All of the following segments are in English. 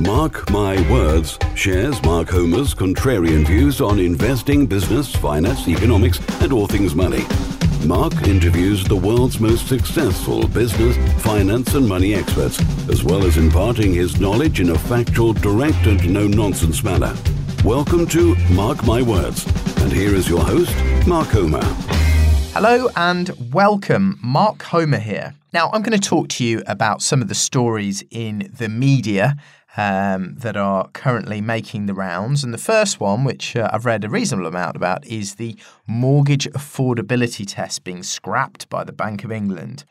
Mark My Words shares Mark Homer's contrarian views on investing, business, finance, economics, and all things money. Mark interviews the world's most successful business, finance, and money experts, as well as imparting his knowledge in a factual, direct, and no nonsense manner. Welcome to Mark My Words. And here is your host, Mark Homer. Hello and welcome. Mark Homer here. Now, I'm going to talk to you about some of the stories in the media um, that are currently making the rounds. And the first one, which uh, I've read a reasonable amount about, is the mortgage affordability test being scrapped by the Bank of England.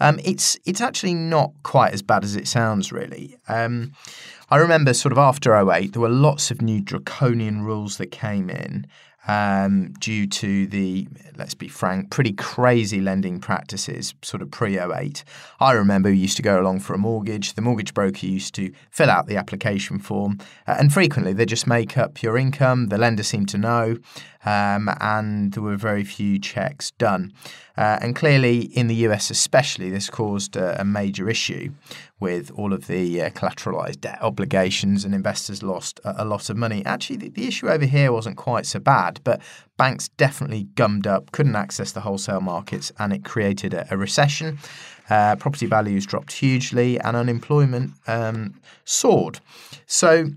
Um, it's it's actually not quite as bad as it sounds, really. Um, I remember sort of after 08, there were lots of new draconian rules that came in um, due to the, let's be frank, pretty crazy lending practices sort of pre 08. I remember we used to go along for a mortgage. The mortgage broker used to fill out the application form, uh, and frequently they just make up your income. The lender seemed to know, um, and there were very few checks done. Uh, and clearly, in the US especially, this caused a, a major issue with all of the uh, collateralized debt obligations, and investors lost a, a lot of money. Actually, the, the, issue over here wasn't quite so bad, but banks definitely gummed up, couldn't access the wholesale markets, and it created a, a recession. Uh, property values dropped hugely, and unemployment um, soared. So,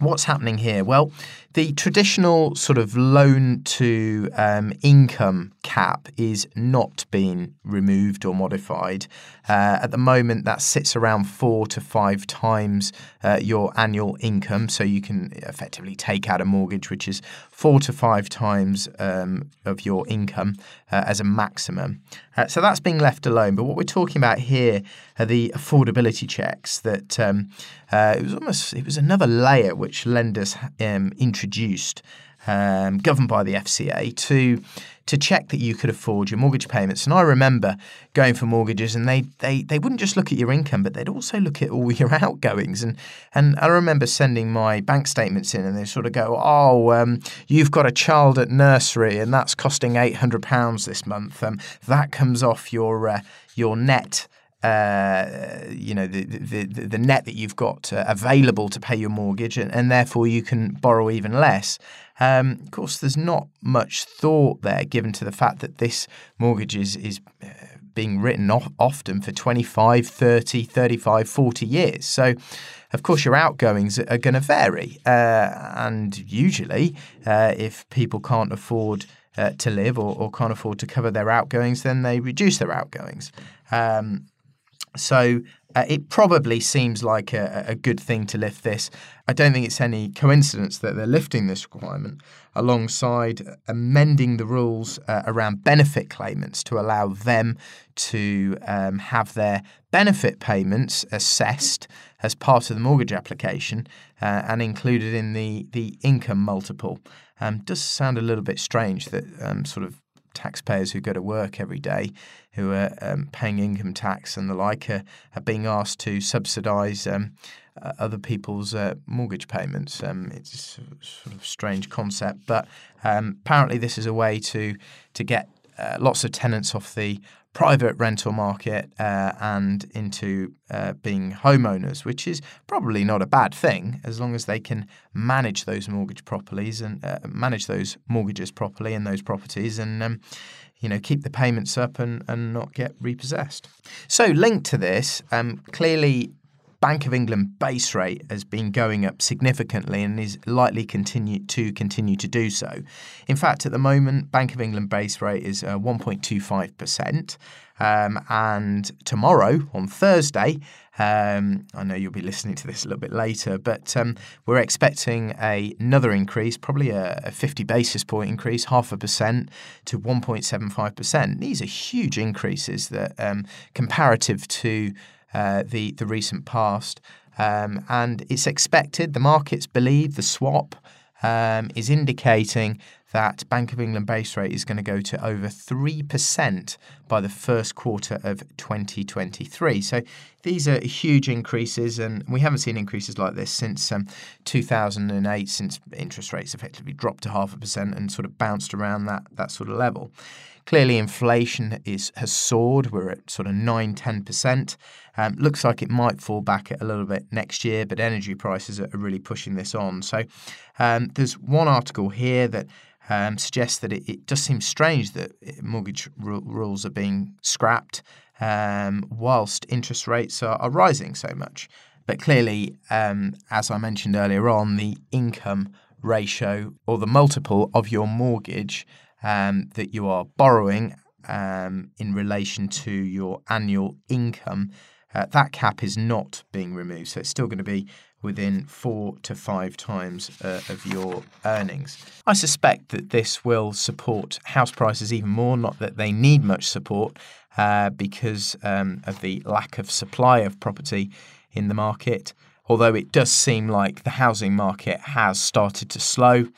what's happening here? Well, the traditional sort of loan to um, income cap is not being removed or modified. Uh, at the moment, that sits around four to five times uh, your annual income. So you can effectively take out a mortgage which is four to five times um, of your income uh, as a maximum. Uh, so that's being left alone. But what we're talking about here are the affordability checks that um, uh, it was almost it was another layer which lenders um, introduced introduced, um, governed by the FCA, to to check that you could afford your mortgage payments. And I remember going for mortgages, and they they they wouldn't just look at your income, but they'd also look at all your outgoings. And and I remember sending my bank statements in, and they sort of go, "Oh, um, you've got a child at nursery, and that's costing eight hundred pounds this month. Um, that comes off your uh, your net." Uh, you know the, the, the net that you've got uh, available to pay your mortgage, and, and, therefore you can borrow even less. Um, of course, there's not much thought there given to the fact that this mortgage is is uh, being written off often for 25, 30, 35, 40 years. So, of course, your outgoings are going to vary, uh, and usually, uh, if people can't afford uh, to live or, or, can't afford to cover their outgoings, then they reduce their outgoings. Um, so uh, it probably seems like a, a, good thing to lift this. I don't think it's any coincidence that they're lifting this requirement alongside amending the rules uh, around benefit claimants to allow them to um, have their benefit payments assessed as part of the mortgage application uh, and included in the, the income multiple. Um, does sound a little bit strange that um, sort of taxpayers who go to work every day, who are um, paying income tax and the like, are, are being asked to subsidise um, uh, other people's uh, mortgage payments. Um, it's a sort of strange concept, but um, apparently this is a way to to get uh, lots of tenants off the private rental market uh, and into uh, being homeowners, which is probably not a bad thing as long as they can manage those mortgage properties and uh, manage those mortgages properly in those properties and um, you know keep the payments up and, and not get repossessed. So linked to this, um, clearly Bank of England base rate has been going up significantly and is likely continue to continue to do so. In fact, at the moment, Bank of England base rate is uh, 1.25%. Um, and tomorrow, on Thursday, um, I know you'll be listening to this a little bit later, but um, we're expecting a, another increase, probably a, a, 50 basis point increase, half a percent to 1.75%. These are huge increases that, um, comparative to uh, the the recent past, um, and it's expected. The markets believe the swap um, is indicating that Bank of England base rate is going to go to over 3% by the first quarter of 2023. So these are huge increases, and we haven't seen increases like this since um, 2008, since interest rates effectively dropped to half a percent and sort of bounced around that, that sort of level. Clearly, inflation is has soared. We're at sort of 9 10%. Um, looks like it might fall back a little bit next year, but energy prices are really pushing this on. So um, there's one article here that um, suggests that it, it, just seems strange that mortgage r- rules are being scrapped um, whilst interest rates are, are, rising so much. But clearly, um, as I mentioned earlier on, the income ratio or the multiple of your mortgage um, that you are borrowing um, in relation to your annual income, uh, that cap is not being removed. So it's still going to be within four to five times uh, of your earnings. I suspect that this will support house prices even more, not that they need much support uh, because um, of the lack of supply of property in the market. Although it does seem like the housing market has started to slow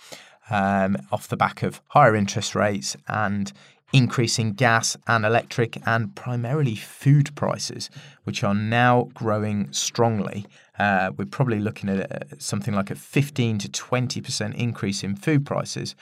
um, off the back of higher interest rates and increasing gas and electric and primarily food prices, which are now growing strongly. Uh, we're probably looking at uh, something like a 15 to 20% increase in food prices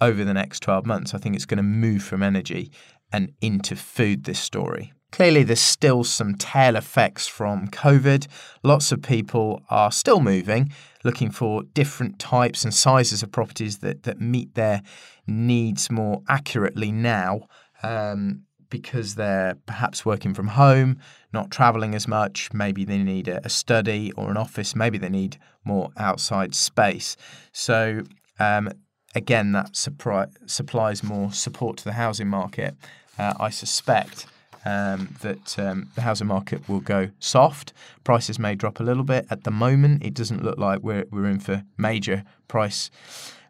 over the next 12 months. I think it's going to move from energy and into food, this story. Clearly, there's still some tail effects from COVID. Lots of people are still moving, looking for different types and sizes of properties that, that meet their needs more accurately now um, because they're perhaps working from home, not traveling as much. Maybe they need a, a study or an office. Maybe they need more outside space. So, um, again, that supplies more support to the housing market. Uh, I suspect um, that um, the housing market will go soft. Prices may drop a little bit. At the moment, it doesn't look like we're, we're in for major price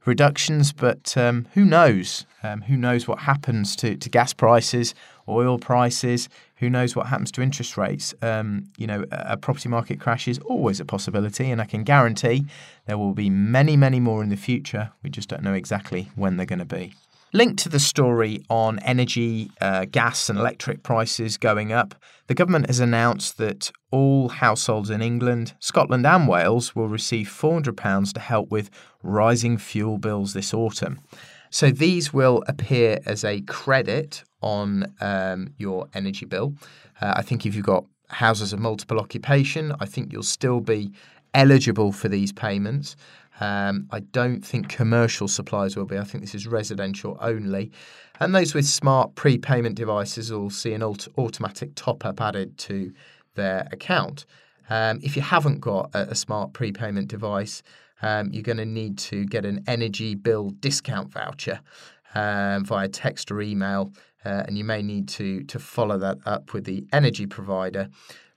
reductions, but um, who knows? Um, who knows what happens to, to gas prices, oil prices? Who knows what happens to interest rates? Um, you know, a property market crash is always a possibility, and I can guarantee there will be many, many more in the future. We just don't know exactly when they're going to be. Linked to the story on energy, uh, gas, and electric prices going up, the government has announced that all households in England, Scotland, and Wales will receive £400 to help with rising fuel bills this autumn. So these will appear as a credit on um, your energy bill. Uh, I think if you've got houses of multiple occupation, I think you'll still be eligible for these payments. Um, I don't think commercial suppliers will be. I think this is residential only. And those with smart prepayment devices will see an aut- automatic top up added to their account. Um, if you haven't got a, a smart prepayment device, um, you're going to need to get an energy bill discount voucher um, via text or email, uh, and you may need to to follow that up with the energy provider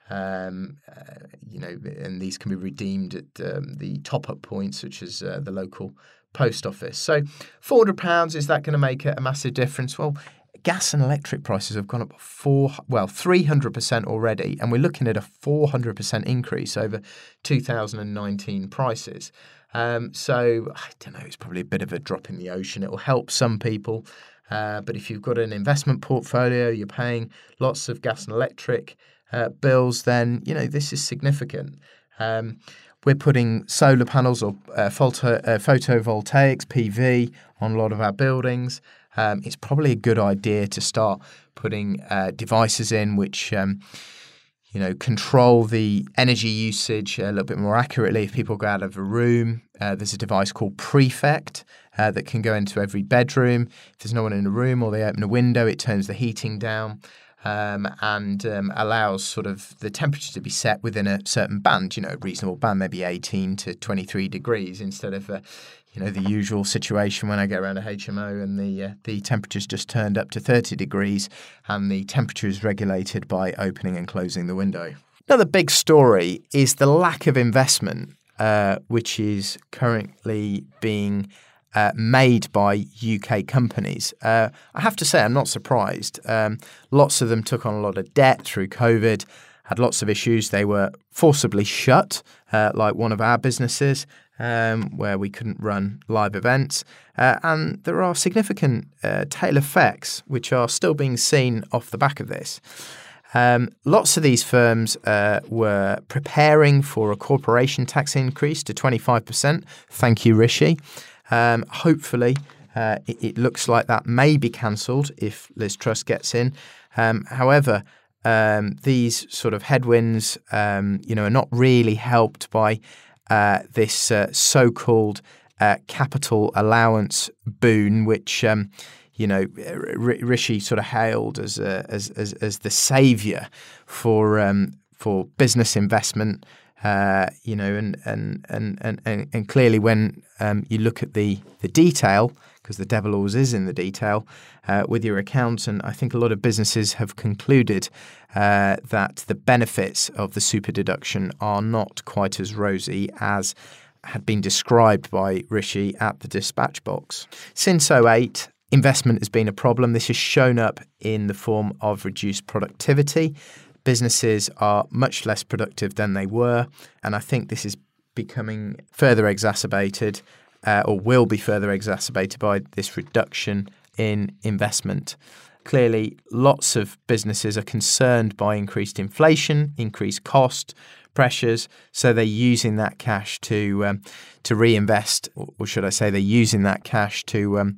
um, uh, you know, and these can be redeemed at um, the top-up points, such as uh, the local post office. So, four hundred pounds is that going to make a, a massive difference? Well, gas and electric prices have gone up four, well, three hundred percent already, and we're looking at a four hundred percent increase over two thousand and nineteen prices. Um, so I don't know, it's probably a bit of a drop in the ocean. It will help some people. Uh, but if you've got an investment portfolio, you're paying lots of gas and electric, uh, bills, then you know this is significant. Um, we're putting solar panels or uh, photo, uh, photovoltaics (PV) on a lot of our buildings. Um, it's probably a good idea to start putting uh, devices in which um, you know control the energy usage a little bit more accurately. If people go out of a room, uh, there's a device called Prefect. Uh, that can go into every bedroom. If there's no one in the room or they open a window, it turns the heating down um, and um, allows sort of the temperature to be set within a certain band, you know, a reasonable band, maybe 18 to 23 degrees instead of, uh, you know, the usual situation when I go around a HMO and the uh, the temperature's just turned up to 30 degrees and the temperature is regulated by opening and closing the window. Another big story is the lack of investment, uh, which is currently being uh, made by UK companies. Uh, I have to say, I'm not surprised. Um, lots of them took on a lot of debt through COVID, had lots of issues. They were forcibly shut, uh, like one of our businesses, um, where we couldn't run live events. Uh, and there are significant uh, tail effects which are still being seen off the back of this. Um, lots of these firms uh, were preparing for a corporation tax increase to 25%. Thank you, Rishi. Um, hopefully, Uh, it, it, looks like that may be cancelled if Liz Truss gets in. Um, however, um, these sort of headwinds, um, you know, are not really helped by uh, this uh, so-called uh, capital allowance boon, which um, you know Rishi sort of hailed as as, as, as the saviour for um, for business investment. Uh, you know, and and, and and and clearly when um, you look at the the detail, because the devil always is in the detail, uh, with your accountant, I think a lot of businesses have concluded uh, that the benefits of the super deduction are not quite as rosy as had been described by Rishi at the dispatch box. Since 08, investment has been a problem. This has shown up in the form of reduced productivity. Businesses are much less productive than they were, and I think this is becoming further exacerbated uh, or will be further exacerbated by this reduction in investment. Clearly, lots of businesses are concerned by increased inflation, increased cost, pressures. So they're using that cash to um, to reinvest, or should I say, they're using that cash to um,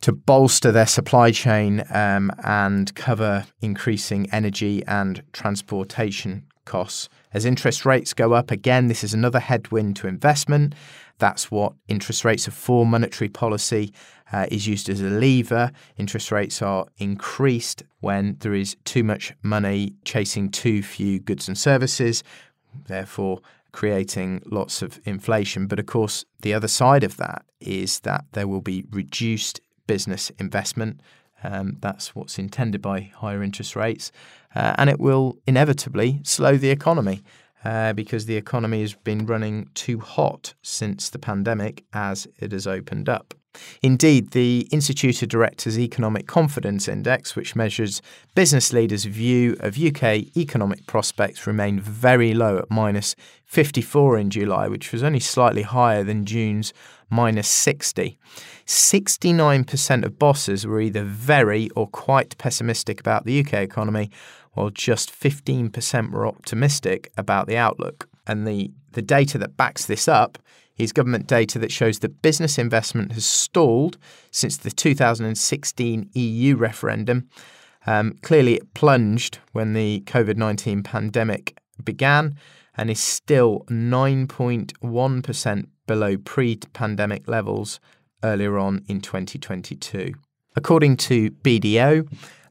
to bolster their supply chain um, and cover increasing energy and transportation costs. As interest rates go up, again, this is another headwind to investment. That's what interest rates are for. Monetary policy uh, is used as a lever. Interest rates are increased when there is too much money chasing too few goods and services, therefore creating lots of inflation. But of course, the other side of that is that there will be reduced business investment. Um, that's what's intended by higher interest rates. Uh, and it will inevitably slow the economy. Uh, because the economy has been running too hot since the pandemic as it has opened up. Indeed, the Institute of Directors Economic Confidence Index, which measures business leaders' view of UK economic prospects, remained very low at minus 54 in July, which was only slightly higher than June's minus 60. 69% of bosses were either very or quite pessimistic about the UK economy, while just 15% were optimistic about the outlook. And the, the data that backs this up is government data that shows that business investment has stalled since the 2016 EU referendum. Um, clearly, it plunged when the COVID 19 pandemic began and is still 9.1% below pre pandemic levels earlier on in 2022. According to BDO,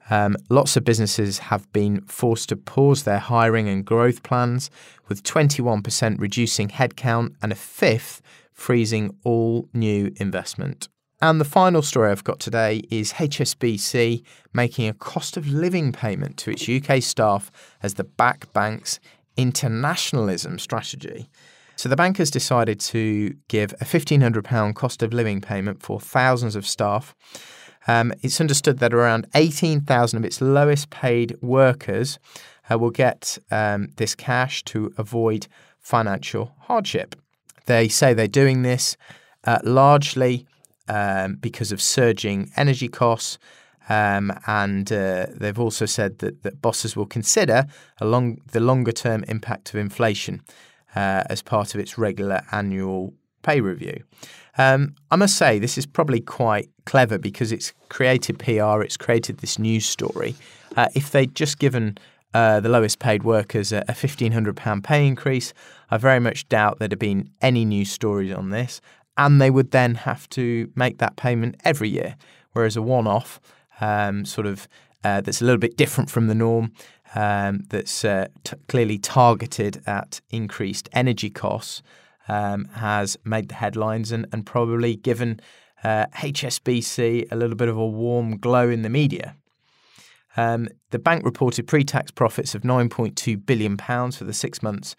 um, lots of businesses have been forced to pause their hiring and growth plans, with 21% reducing headcount and a fifth freezing all new investment. And the final story I've got today is HSBC making a cost of living payment to its UK staff as the back bank's internationalism strategy. So the bank has decided to give a £1,500 cost of living payment for thousands of staff um, it's understood that around 18,000 of its lowest paid workers uh, will get um, this cash to avoid financial hardship. They say they're doing this uh, largely um, because of surging energy costs. Um, and uh, they've also said that, that bosses will consider along the longer term impact of inflation uh, as part of its regular annual pay review. Um, I must say, this is probably quite clever because it's created PR, it's created this news story. Uh, if they'd just given uh, the lowest paid workers a, a £1,500 pay increase, I very much doubt there'd have been any news stories on this. And they would then have to make that payment every year. Whereas a one off, um, sort of, uh, that's a little bit different from the norm, um, that's uh, t- clearly targeted at increased energy costs um, has made the headlines and, and probably given uh, HSBC a little bit of a warm glow in the media. Um, the bank reported pre tax profits of £9.2 billion for the six months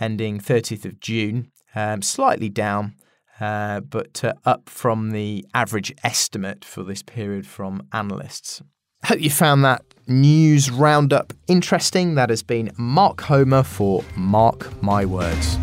ending 30th of June, um, slightly down, uh, but uh, up from the average estimate for this period from analysts. Hope you found that news roundup interesting. That has been Mark Homer for Mark My Words.